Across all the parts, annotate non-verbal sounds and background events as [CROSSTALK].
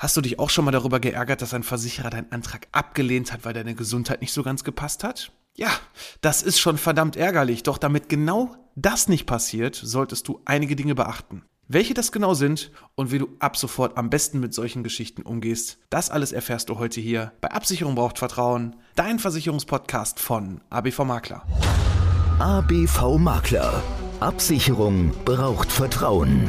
Hast du dich auch schon mal darüber geärgert, dass ein Versicherer deinen Antrag abgelehnt hat, weil deine Gesundheit nicht so ganz gepasst hat? Ja, das ist schon verdammt ärgerlich, doch damit genau das nicht passiert, solltest du einige Dinge beachten. Welche das genau sind und wie du ab sofort am besten mit solchen Geschichten umgehst, das alles erfährst du heute hier bei Absicherung braucht Vertrauen, dein Versicherungspodcast von ABV Makler. ABV Makler. Absicherung braucht Vertrauen.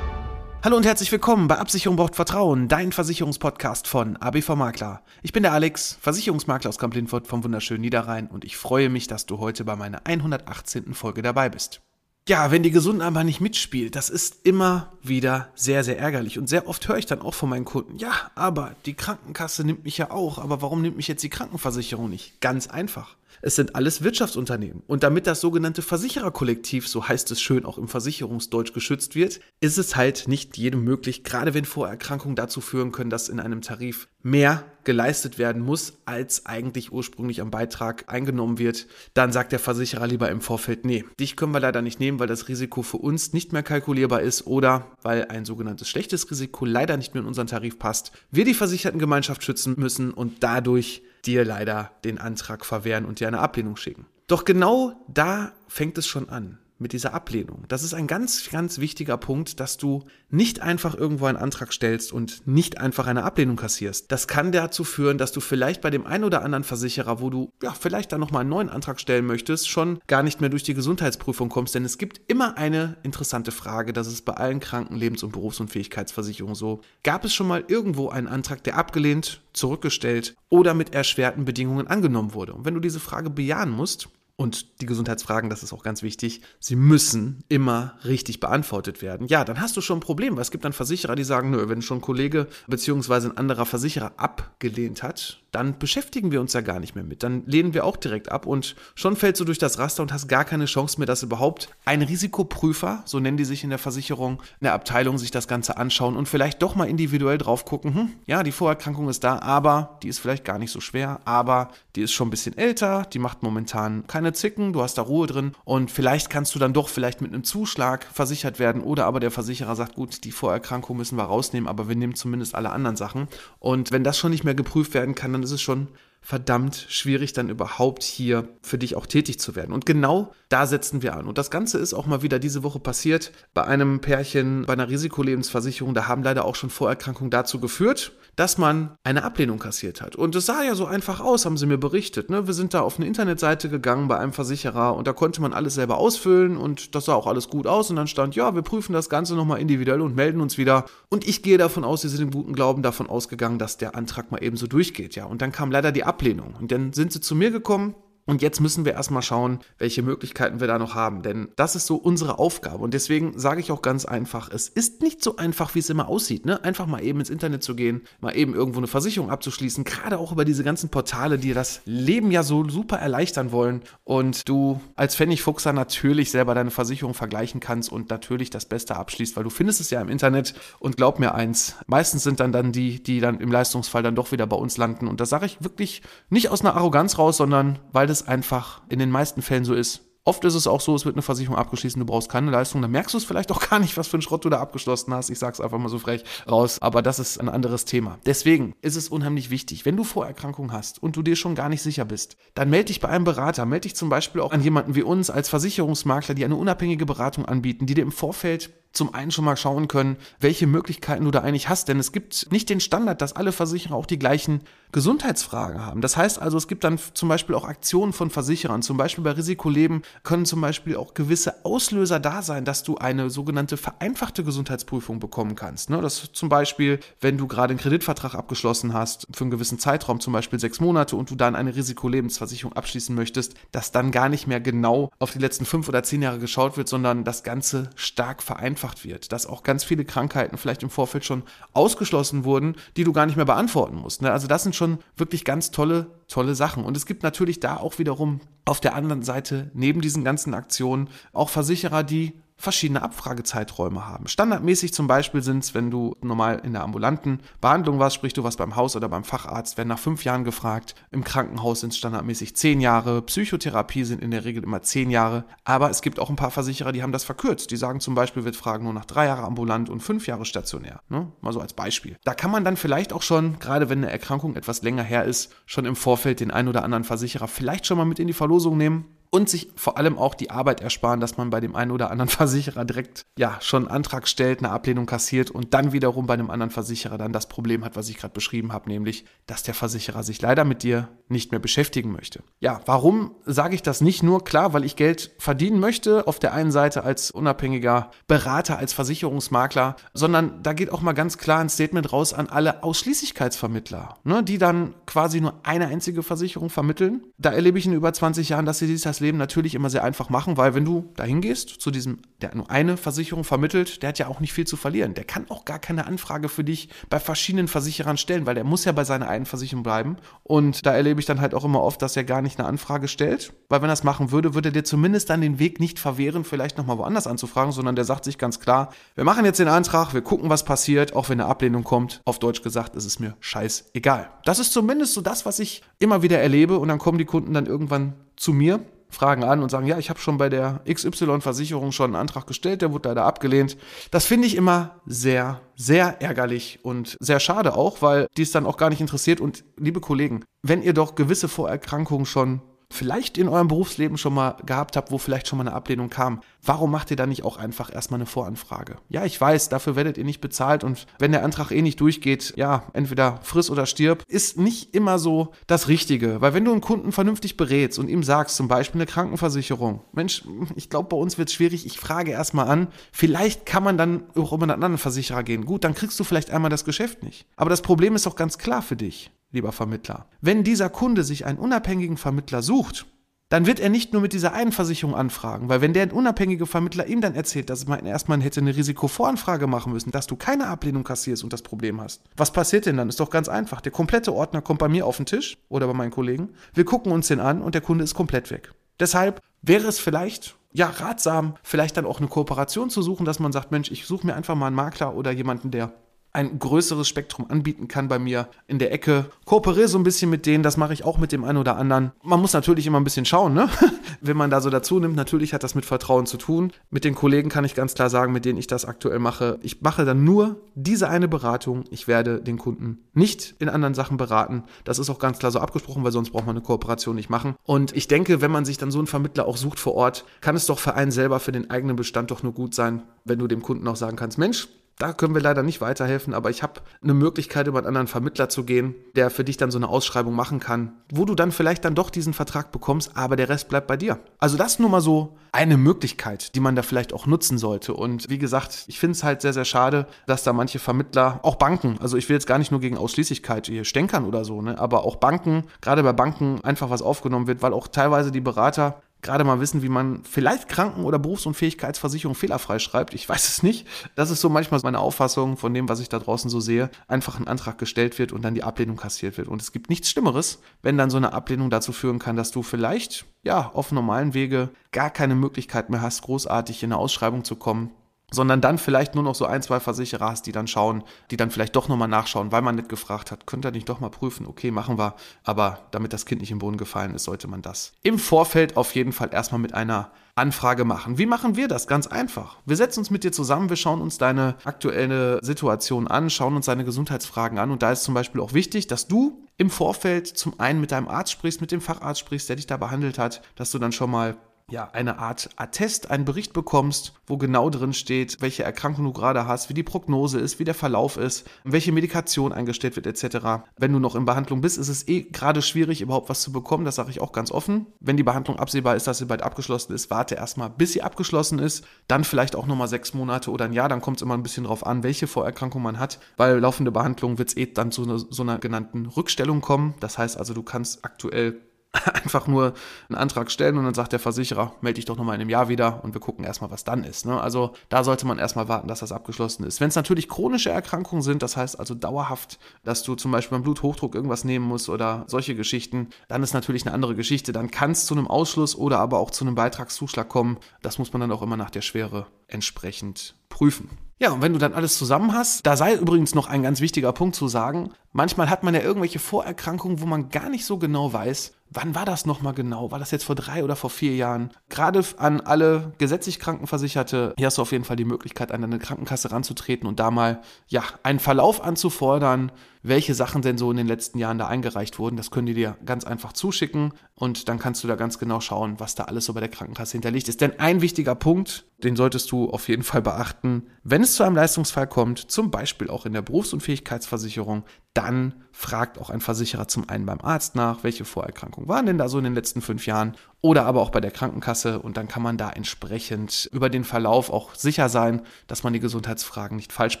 Hallo und herzlich willkommen bei Absicherung braucht Vertrauen, dein Versicherungspodcast von ABV Makler. Ich bin der Alex, Versicherungsmakler aus Kamp-Lindfort vom wunderschönen Niederrhein und ich freue mich, dass du heute bei meiner 118. Folge dabei bist. Ja, wenn die Gesunden aber nicht mitspielt, das ist immer wieder sehr, sehr ärgerlich. Und sehr oft höre ich dann auch von meinen Kunden, ja, aber die Krankenkasse nimmt mich ja auch, aber warum nimmt mich jetzt die Krankenversicherung nicht? Ganz einfach. Es sind alles Wirtschaftsunternehmen. Und damit das sogenannte Versichererkollektiv, so heißt es schön auch im Versicherungsdeutsch, geschützt wird, ist es halt nicht jedem möglich, gerade wenn Vorerkrankungen dazu führen können, dass in einem Tarif mehr geleistet werden muss, als eigentlich ursprünglich am Beitrag eingenommen wird, dann sagt der Versicherer lieber im Vorfeld, nee, dich können wir leider nicht nehmen, weil das Risiko für uns nicht mehr kalkulierbar ist oder weil ein sogenanntes schlechtes Risiko leider nicht mehr in unseren Tarif passt, wir die Versichertengemeinschaft schützen müssen und dadurch dir leider den Antrag verwehren und dir eine Ablehnung schicken. Doch genau da fängt es schon an mit dieser Ablehnung. Das ist ein ganz, ganz wichtiger Punkt, dass du nicht einfach irgendwo einen Antrag stellst und nicht einfach eine Ablehnung kassierst. Das kann dazu führen, dass du vielleicht bei dem einen oder anderen Versicherer, wo du ja vielleicht dann nochmal einen neuen Antrag stellen möchtest, schon gar nicht mehr durch die Gesundheitsprüfung kommst. Denn es gibt immer eine interessante Frage, das ist bei allen Kranken-, Lebens- und Berufsunfähigkeitsversicherungen so. Gab es schon mal irgendwo einen Antrag, der abgelehnt, zurückgestellt oder mit erschwerten Bedingungen angenommen wurde? Und wenn du diese Frage bejahen musst, und die Gesundheitsfragen, das ist auch ganz wichtig, sie müssen immer richtig beantwortet werden. Ja, dann hast du schon ein Problem, weil es gibt dann Versicherer, die sagen, nö, wenn schon ein Kollege bzw. ein anderer Versicherer abgelehnt hat, dann beschäftigen wir uns ja gar nicht mehr mit. Dann lehnen wir auch direkt ab und schon fällst du durch das Raster und hast gar keine Chance mehr, dass überhaupt ein Risikoprüfer, so nennen die sich in der Versicherung, in der Abteilung sich das Ganze anschauen und vielleicht doch mal individuell drauf gucken, hm, ja, die Vorerkrankung ist da, aber die ist vielleicht gar nicht so schwer, aber die ist schon ein bisschen älter, die macht momentan keine Zicken, du hast da Ruhe drin und vielleicht kannst du dann doch vielleicht mit einem Zuschlag versichert werden oder aber der Versicherer sagt, gut, die Vorerkrankung müssen wir rausnehmen, aber wir nehmen zumindest alle anderen Sachen und wenn das schon nicht mehr geprüft werden kann, dann ist es schon verdammt schwierig, dann überhaupt hier für dich auch tätig zu werden. Und genau da setzen wir an. Und das Ganze ist auch mal wieder diese Woche passiert bei einem Pärchen bei einer Risikolebensversicherung. Da haben leider auch schon Vorerkrankungen dazu geführt, dass man eine Ablehnung kassiert hat. Und es sah ja so einfach aus, haben sie mir berichtet. Ne? Wir sind da auf eine Internetseite gegangen bei einem Versicherer und da konnte man alles selber ausfüllen und das sah auch alles gut aus. Und dann stand, ja, wir prüfen das Ganze nochmal individuell und melden uns wieder. Und ich gehe davon aus, sie sind im guten Glauben davon ausgegangen, dass der Antrag mal eben so durchgeht. Ja, und dann kam leider die Ablehnung. Und dann sind sie zu mir gekommen und jetzt müssen wir erstmal schauen, welche Möglichkeiten wir da noch haben. Denn das ist so unsere Aufgabe. Und deswegen sage ich auch ganz einfach, es ist nicht so einfach, wie es immer aussieht. Ne? Einfach mal eben ins Internet zu gehen, mal eben irgendwo eine Versicherung abzuschließen. Gerade auch über diese ganzen Portale, die das Leben ja so super erleichtern wollen. Und du als Pfennigfuchser natürlich selber deine Versicherung vergleichen kannst und natürlich das Beste abschließt, weil du findest es ja im Internet. Und glaub mir eins, meistens sind dann, dann die, die dann im Leistungsfall dann doch wieder bei uns landen. Und das sage ich wirklich nicht aus einer Arroganz raus, sondern weil das es einfach in den meisten Fällen so ist. Oft ist es auch so, es wird eine Versicherung abgeschlossen, du brauchst keine Leistung, dann merkst du es vielleicht auch gar nicht, was für ein Schrott du da abgeschlossen hast. Ich sag's einfach mal so frech raus, aber das ist ein anderes Thema. Deswegen ist es unheimlich wichtig, wenn du Vorerkrankungen hast und du dir schon gar nicht sicher bist, dann melde dich bei einem Berater, melde dich zum Beispiel auch an jemanden wie uns als Versicherungsmakler, die eine unabhängige Beratung anbieten, die dir im Vorfeld zum einen schon mal schauen können, welche Möglichkeiten du da eigentlich hast. Denn es gibt nicht den Standard, dass alle Versicherer auch die gleichen Gesundheitsfragen haben. Das heißt also, es gibt dann zum Beispiel auch Aktionen von Versicherern. Zum Beispiel bei Risikoleben können zum Beispiel auch gewisse Auslöser da sein, dass du eine sogenannte vereinfachte Gesundheitsprüfung bekommen kannst. Ne? Das zum Beispiel, wenn du gerade einen Kreditvertrag abgeschlossen hast, für einen gewissen Zeitraum, zum Beispiel sechs Monate, und du dann eine Risikolebensversicherung abschließen möchtest, dass dann gar nicht mehr genau auf die letzten fünf oder zehn Jahre geschaut wird, sondern das Ganze stark vereinfacht vereinfacht wird, dass auch ganz viele Krankheiten vielleicht im Vorfeld schon ausgeschlossen wurden, die du gar nicht mehr beantworten musst. Ne? Also das sind schon wirklich ganz tolle, tolle Sachen. Und es gibt natürlich da auch wiederum auf der anderen Seite neben diesen ganzen Aktionen auch Versicherer, die verschiedene Abfragezeiträume haben. Standardmäßig zum Beispiel sind es, wenn du normal in der ambulanten Behandlung warst, sprich du warst beim Haus oder beim Facharzt, werden nach fünf Jahren gefragt. Im Krankenhaus sind es standardmäßig zehn Jahre. Psychotherapie sind in der Regel immer zehn Jahre. Aber es gibt auch ein paar Versicherer, die haben das verkürzt. Die sagen zum Beispiel, wir fragen nur nach drei Jahre ambulant und fünf Jahre stationär. Ne? Mal so als Beispiel. Da kann man dann vielleicht auch schon, gerade wenn eine Erkrankung etwas länger her ist, schon im Vorfeld den ein oder anderen Versicherer vielleicht schon mal mit in die Verlosung nehmen und sich vor allem auch die Arbeit ersparen, dass man bei dem einen oder anderen [LAUGHS] Versicherer direkt ja schon einen Antrag stellt, eine Ablehnung kassiert und dann wiederum bei einem anderen Versicherer dann das Problem hat, was ich gerade beschrieben habe, nämlich, dass der Versicherer sich leider mit dir nicht mehr beschäftigen möchte. Ja, warum sage ich das nicht nur? Klar, weil ich Geld verdienen möchte, auf der einen Seite als unabhängiger Berater, als Versicherungsmakler, sondern da geht auch mal ganz klar ein Statement raus an alle Ausschließlichkeitsvermittler, ne, die dann quasi nur eine einzige Versicherung vermitteln. Da erlebe ich in über 20 Jahren, dass sie dieses das Leben natürlich immer sehr einfach machen, weil wenn du dahin gehst zu diesem, der nur eine Versicherung vermittelt, der hat ja auch nicht viel zu verlieren. Der kann auch gar keine Anfrage für dich bei verschiedenen Versicherern stellen, weil der muss ja bei seiner einen Versicherung bleiben. Und da erlebe ich dann halt auch immer oft, dass er gar nicht eine Anfrage stellt, weil wenn er das machen würde, würde er dir zumindest dann den Weg nicht verwehren, vielleicht nochmal woanders anzufragen, sondern der sagt sich ganz klar, wir machen jetzt den Antrag, wir gucken, was passiert, auch wenn eine Ablehnung kommt. Auf Deutsch gesagt, ist es mir scheißegal. Das ist zumindest so das, was ich immer wieder erlebe und dann kommen die Kunden dann irgendwann zu mir fragen an und sagen, ja, ich habe schon bei der XY-Versicherung schon einen Antrag gestellt, der wurde leider abgelehnt. Das finde ich immer sehr, sehr ärgerlich und sehr schade auch, weil die es dann auch gar nicht interessiert. Und liebe Kollegen, wenn ihr doch gewisse Vorerkrankungen schon vielleicht in eurem Berufsleben schon mal gehabt habt, wo vielleicht schon mal eine Ablehnung kam, warum macht ihr da nicht auch einfach erstmal eine Voranfrage? Ja, ich weiß, dafür werdet ihr nicht bezahlt und wenn der Antrag eh nicht durchgeht, ja, entweder friss oder stirb, ist nicht immer so das Richtige. Weil wenn du einen Kunden vernünftig berätst und ihm sagst, zum Beispiel eine Krankenversicherung, Mensch, ich glaube, bei uns wird es schwierig, ich frage erstmal an, vielleicht kann man dann auch über einen anderen Versicherer gehen. Gut, dann kriegst du vielleicht einmal das Geschäft nicht. Aber das Problem ist auch ganz klar für dich lieber Vermittler. Wenn dieser Kunde sich einen unabhängigen Vermittler sucht, dann wird er nicht nur mit dieser einen Versicherung anfragen, weil wenn der unabhängige Vermittler ihm dann erzählt, dass man erstmal hätte eine Risikovoranfrage machen müssen, dass du keine Ablehnung kassierst und das Problem hast. Was passiert denn dann? Ist doch ganz einfach. Der komplette Ordner kommt bei mir auf den Tisch oder bei meinen Kollegen. Wir gucken uns den an und der Kunde ist komplett weg. Deshalb wäre es vielleicht ja ratsam, vielleicht dann auch eine Kooperation zu suchen, dass man sagt, Mensch, ich suche mir einfach mal einen Makler oder jemanden, der ein größeres Spektrum anbieten kann bei mir in der Ecke. Kooperiere so ein bisschen mit denen, das mache ich auch mit dem einen oder anderen. Man muss natürlich immer ein bisschen schauen, ne? [LAUGHS] Wenn man da so dazu nimmt, natürlich hat das mit Vertrauen zu tun. Mit den Kollegen kann ich ganz klar sagen, mit denen ich das aktuell mache. Ich mache dann nur diese eine Beratung. Ich werde den Kunden nicht in anderen Sachen beraten. Das ist auch ganz klar so abgesprochen, weil sonst braucht man eine Kooperation nicht machen. Und ich denke, wenn man sich dann so einen Vermittler auch sucht vor Ort, kann es doch für einen selber, für den eigenen Bestand doch nur gut sein, wenn du dem Kunden auch sagen kannst, Mensch, da können wir leider nicht weiterhelfen, aber ich habe eine Möglichkeit, über einen anderen Vermittler zu gehen, der für dich dann so eine Ausschreibung machen kann, wo du dann vielleicht dann doch diesen Vertrag bekommst, aber der Rest bleibt bei dir. Also das nur mal so eine Möglichkeit, die man da vielleicht auch nutzen sollte. Und wie gesagt, ich finde es halt sehr, sehr schade, dass da manche Vermittler, auch Banken, also ich will jetzt gar nicht nur gegen Ausschließlichkeit hier stänkern oder so, ne, aber auch Banken, gerade bei Banken einfach was aufgenommen wird, weil auch teilweise die Berater gerade mal wissen, wie man vielleicht Kranken- oder Berufsunfähigkeitsversicherung fehlerfrei schreibt. Ich weiß es nicht. Das ist so manchmal meine Auffassung von dem, was ich da draußen so sehe. Einfach ein Antrag gestellt wird und dann die Ablehnung kassiert wird. Und es gibt nichts Schlimmeres, wenn dann so eine Ablehnung dazu führen kann, dass du vielleicht, ja, auf normalen Wege gar keine Möglichkeit mehr hast, großartig in eine Ausschreibung zu kommen sondern dann vielleicht nur noch so ein, zwei Versicherer hast, die dann schauen, die dann vielleicht doch nochmal nachschauen, weil man nicht gefragt hat, könnt ihr nicht doch mal prüfen, okay, machen wir, aber damit das Kind nicht im Boden gefallen ist, sollte man das im Vorfeld auf jeden Fall erstmal mit einer Anfrage machen. Wie machen wir das? Ganz einfach. Wir setzen uns mit dir zusammen, wir schauen uns deine aktuelle Situation an, schauen uns deine Gesundheitsfragen an und da ist zum Beispiel auch wichtig, dass du im Vorfeld zum einen mit deinem Arzt sprichst, mit dem Facharzt sprichst, der dich da behandelt hat, dass du dann schon mal ja, eine Art Attest, einen Bericht bekommst, wo genau drin steht, welche Erkrankung du gerade hast, wie die Prognose ist, wie der Verlauf ist, welche Medikation eingestellt wird, etc. Wenn du noch in Behandlung bist, ist es eh gerade schwierig, überhaupt was zu bekommen. Das sage ich auch ganz offen. Wenn die Behandlung absehbar ist, dass sie bald abgeschlossen ist, warte erstmal, bis sie abgeschlossen ist. Dann vielleicht auch nochmal sechs Monate oder ein Jahr. Dann kommt es immer ein bisschen drauf an, welche Vorerkrankung man hat. Bei laufender Behandlung wird es eh dann zu einer, so einer genannten Rückstellung kommen. Das heißt also, du kannst aktuell [LAUGHS] einfach nur einen Antrag stellen und dann sagt der Versicherer, melde dich doch nochmal in einem Jahr wieder und wir gucken erstmal, was dann ist. Ne? Also da sollte man erstmal warten, dass das abgeschlossen ist. Wenn es natürlich chronische Erkrankungen sind, das heißt also dauerhaft, dass du zum Beispiel beim Bluthochdruck irgendwas nehmen musst oder solche Geschichten, dann ist natürlich eine andere Geschichte. Dann kann es zu einem Ausschluss oder aber auch zu einem Beitragszuschlag kommen. Das muss man dann auch immer nach der Schwere entsprechend prüfen. Ja, und wenn du dann alles zusammen hast, da sei übrigens noch ein ganz wichtiger Punkt zu sagen, manchmal hat man ja irgendwelche Vorerkrankungen, wo man gar nicht so genau weiß, wann war das nochmal genau? War das jetzt vor drei oder vor vier Jahren? Gerade an alle gesetzlich Krankenversicherte, hier hast du auf jeden Fall die Möglichkeit, an eine Krankenkasse ranzutreten und da mal, ja, einen Verlauf anzufordern, welche Sachen denn so in den letzten Jahren da eingereicht wurden. Das können die dir ganz einfach zuschicken und dann kannst du da ganz genau schauen, was da alles so bei der Krankenkasse hinterlegt ist. Denn ein wichtiger Punkt, den solltest du auf jeden Fall beachten, wenn es zu einem Leistungsfall kommt, zum Beispiel auch in der Berufsunfähigkeitsversicherung, dann fragt auch ein Versicherer zum einen beim Arzt nach, welche Vorerkrankungen waren denn da so in den letzten fünf Jahren oder aber auch bei der Krankenkasse und dann kann man da entsprechend über den Verlauf auch sicher sein, dass man die Gesundheitsfragen nicht falsch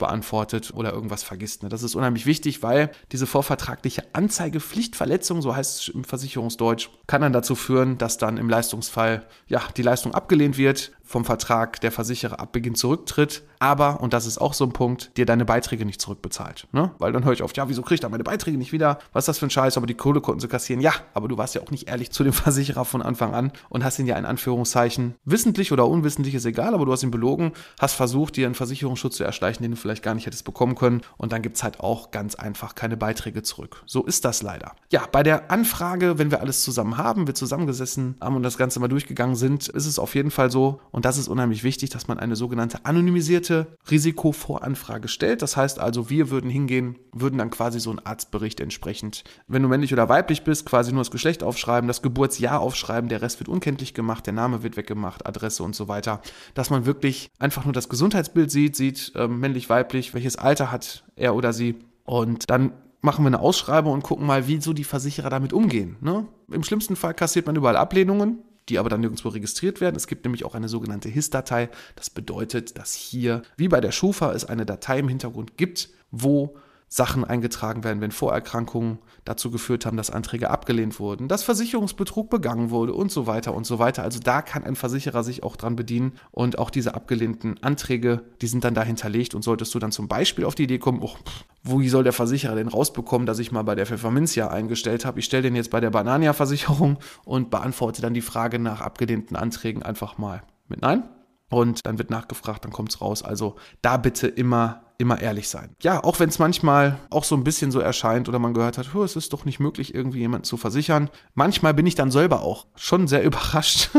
beantwortet oder irgendwas vergisst. Ne? Das ist unheimlich wichtig, weil diese vorvertragliche Anzeigepflichtverletzung, so heißt es im Versicherungsdeutsch, kann dann dazu führen, dass dann im Leistungsfall ja die Leistung abgelehnt wird, vom Vertrag der Versicherer ab Beginn zurücktritt, aber, und das ist auch so ein Punkt, dir deine Beiträge nicht zurückbezahlt. Ne? Weil dann höre ich oft, ja, wieso kriegt er meine Beiträge nicht wieder? Was ist das für ein Scheiß? Aber die Kohle konnten sie kassieren. Ja, aber du warst ja auch nicht ehrlich zu dem [LAUGHS] Versicherer von Anfang an und hast ihn ja in Anführungszeichen, wissentlich oder unwissentlich ist egal, aber du hast ihn belogen, hast versucht, dir einen Versicherungsschutz zu erschleichen, den du vielleicht gar nicht hättest bekommen können und dann gibt es halt auch ganz einfach keine Beiträge zurück. So ist das leider. Ja, bei der Anfrage, wenn wir alles zusammen haben, wir zusammengesessen haben und das Ganze mal durchgegangen sind, ist es auf jeden Fall so und das ist unheimlich wichtig, dass man eine sogenannte anonymisierte Risikovoranfrage stellt. Das heißt also, wir würden hingehen, würden dann quasi so einen Arztbericht entsprechend, wenn du männlich oder weiblich bist, quasi nur das Geschlecht aufschreiben, das Geburtsjahr aufschreiben, der Rest wird unkenntlich gemacht, der Name wird weggemacht, Adresse und so weiter, dass man wirklich einfach nur das Gesundheitsbild sieht, sieht äh, männlich, weiblich, welches Alter hat er oder sie und dann machen wir eine Ausschreibung und gucken mal, wie so die Versicherer damit umgehen. Ne? Im schlimmsten Fall kassiert man überall Ablehnungen, die aber dann nirgendwo registriert werden. Es gibt nämlich auch eine sogenannte HIS-Datei. Das bedeutet, dass hier, wie bei der Schufa, es eine Datei im Hintergrund gibt, wo Sachen eingetragen werden, wenn Vorerkrankungen dazu geführt haben, dass Anträge abgelehnt wurden, dass Versicherungsbetrug begangen wurde und so weiter und so weiter. Also da kann ein Versicherer sich auch dran bedienen und auch diese abgelehnten Anträge, die sind dann da hinterlegt und solltest du dann zum Beispiel auf die Idee kommen, oh, wo soll der Versicherer denn rausbekommen, dass ich mal bei der Pfefferminzia eingestellt habe? Ich stelle den jetzt bei der Banania-Versicherung und beantworte dann die Frage nach abgelehnten Anträgen einfach mal mit Nein. Und dann wird nachgefragt, dann kommt es raus. Also da bitte immer immer ehrlich sein. Ja, auch wenn es manchmal auch so ein bisschen so erscheint oder man gehört hat, es ist doch nicht möglich, irgendwie jemanden zu versichern. Manchmal bin ich dann selber auch schon sehr [LAUGHS] überrascht,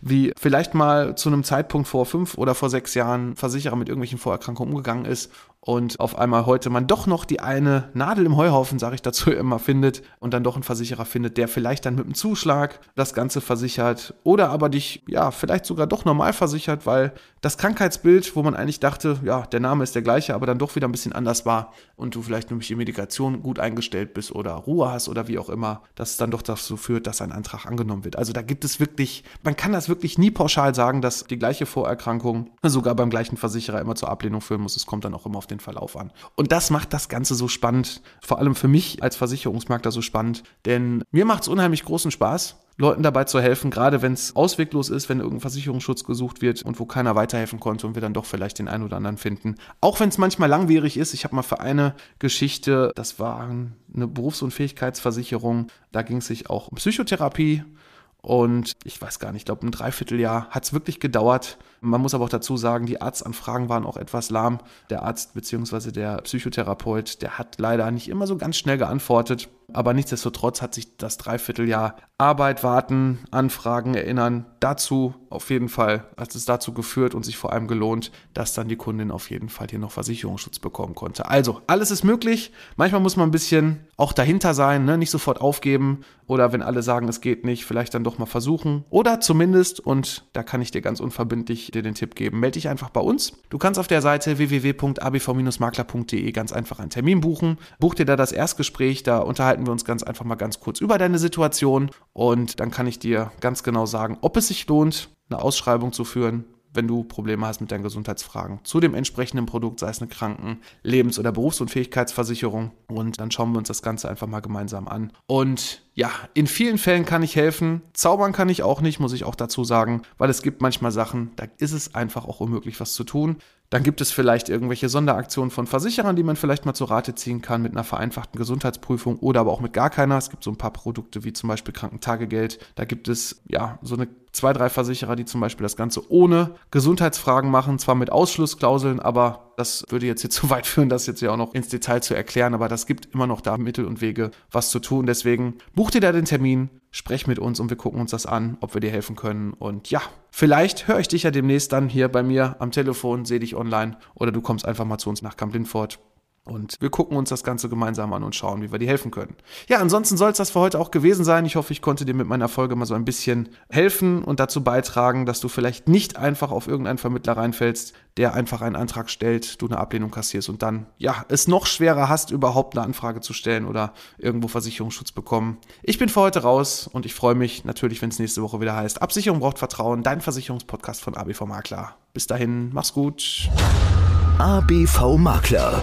wie vielleicht mal zu einem Zeitpunkt vor fünf oder vor sechs Jahren Versicherer mit irgendwelchen Vorerkrankungen umgegangen ist und auf einmal heute man doch noch die eine Nadel im Heuhaufen, sage ich dazu [LAUGHS] immer, findet und dann doch einen Versicherer findet, der vielleicht dann mit einem Zuschlag das Ganze versichert oder aber dich ja vielleicht sogar doch normal versichert, weil das Krankheitsbild, wo man eigentlich dachte, ja, der Name ist der gleiche, aber dann doch wieder ein bisschen anders war und du vielleicht nämlich die Medikation gut eingestellt bist oder Ruhe hast oder wie auch immer, dass es dann doch dazu führt, dass ein Antrag angenommen wird. Also da gibt es wirklich, man kann das wirklich nie pauschal sagen, dass die gleiche Vorerkrankung sogar beim gleichen Versicherer immer zur Ablehnung führen muss. Es kommt dann auch immer auf den Verlauf an. Und das macht das Ganze so spannend, vor allem für mich als Versicherungsmakler so spannend, denn mir macht es unheimlich großen Spaß, Leuten dabei zu helfen, gerade wenn es ausweglos ist, wenn irgendein Versicherungsschutz gesucht wird und wo keiner weiterhelfen konnte und wir dann doch vielleicht den einen oder anderen finden. Auch wenn es manchmal langwierig ist. Ich habe mal für eine Geschichte, das war eine Berufsunfähigkeitsversicherung, da ging es sich auch um Psychotherapie Und ich weiß gar nicht, ich glaube, ein Dreivierteljahr hat es wirklich gedauert. Man muss aber auch dazu sagen, die Arztanfragen waren auch etwas lahm. Der Arzt bzw. der Psychotherapeut, der hat leider nicht immer so ganz schnell geantwortet. Aber nichtsdestotrotz hat sich das Dreivierteljahr Arbeit, Warten, Anfragen, Erinnern dazu auf jeden Fall, hat es dazu geführt und sich vor allem gelohnt, dass dann die Kundin auf jeden Fall hier noch Versicherungsschutz bekommen konnte. Also, alles ist möglich. Manchmal muss man ein bisschen auch dahinter sein, ne? nicht sofort aufgeben oder wenn alle sagen, es geht nicht, vielleicht dann doch mal versuchen. Oder zumindest, und da kann ich dir ganz unverbindlich dir den Tipp geben, melde dich einfach bei uns. Du kannst auf der Seite www.abv-makler.de ganz einfach einen Termin buchen. Buch dir da das Erstgespräch, da unterhalten wir uns ganz einfach mal ganz kurz über deine Situation und dann kann ich dir ganz genau sagen, ob es sich lohnt, eine Ausschreibung zu führen, wenn du Probleme hast mit deinen Gesundheitsfragen zu dem entsprechenden Produkt, sei es eine Kranken-, Lebens- oder Berufsunfähigkeitsversicherung. Und dann schauen wir uns das Ganze einfach mal gemeinsam an. Und ja, in vielen Fällen kann ich helfen. Zaubern kann ich auch nicht, muss ich auch dazu sagen, weil es gibt manchmal Sachen, da ist es einfach auch unmöglich, was zu tun. Dann gibt es vielleicht irgendwelche Sonderaktionen von Versicherern, die man vielleicht mal zur Rate ziehen kann mit einer vereinfachten Gesundheitsprüfung oder aber auch mit gar keiner. Es gibt so ein paar Produkte wie zum Beispiel Krankentagegeld. Da gibt es ja so eine zwei, drei Versicherer, die zum Beispiel das Ganze ohne Gesundheitsfragen machen, zwar mit Ausschlussklauseln, aber das würde jetzt hier zu weit führen, das jetzt ja auch noch ins Detail zu erklären, aber das gibt immer noch da Mittel und Wege, was zu tun. Deswegen buch dir da den Termin, sprech mit uns und wir gucken uns das an, ob wir dir helfen können. Und ja, vielleicht höre ich dich ja demnächst dann hier bei mir am Telefon, sehe dich online oder du kommst einfach mal zu uns nach Camp Lindfort und wir gucken uns das Ganze gemeinsam an und schauen, wie wir dir helfen können. Ja, ansonsten soll es das für heute auch gewesen sein. Ich hoffe, ich konnte dir mit meiner Folge mal so ein bisschen helfen und dazu beitragen, dass du vielleicht nicht einfach auf irgendeinen Vermittler reinfällst, der einfach einen Antrag stellt, du eine Ablehnung kassierst und dann, ja, es noch schwerer hast, überhaupt eine Anfrage zu stellen oder irgendwo Versicherungsschutz bekommen. Ich bin für heute raus und ich freue mich natürlich, wenn es nächste Woche wieder heißt, Absicherung braucht Vertrauen, dein Versicherungspodcast von ABV Makler. Bis dahin, mach's gut. ABV Makler.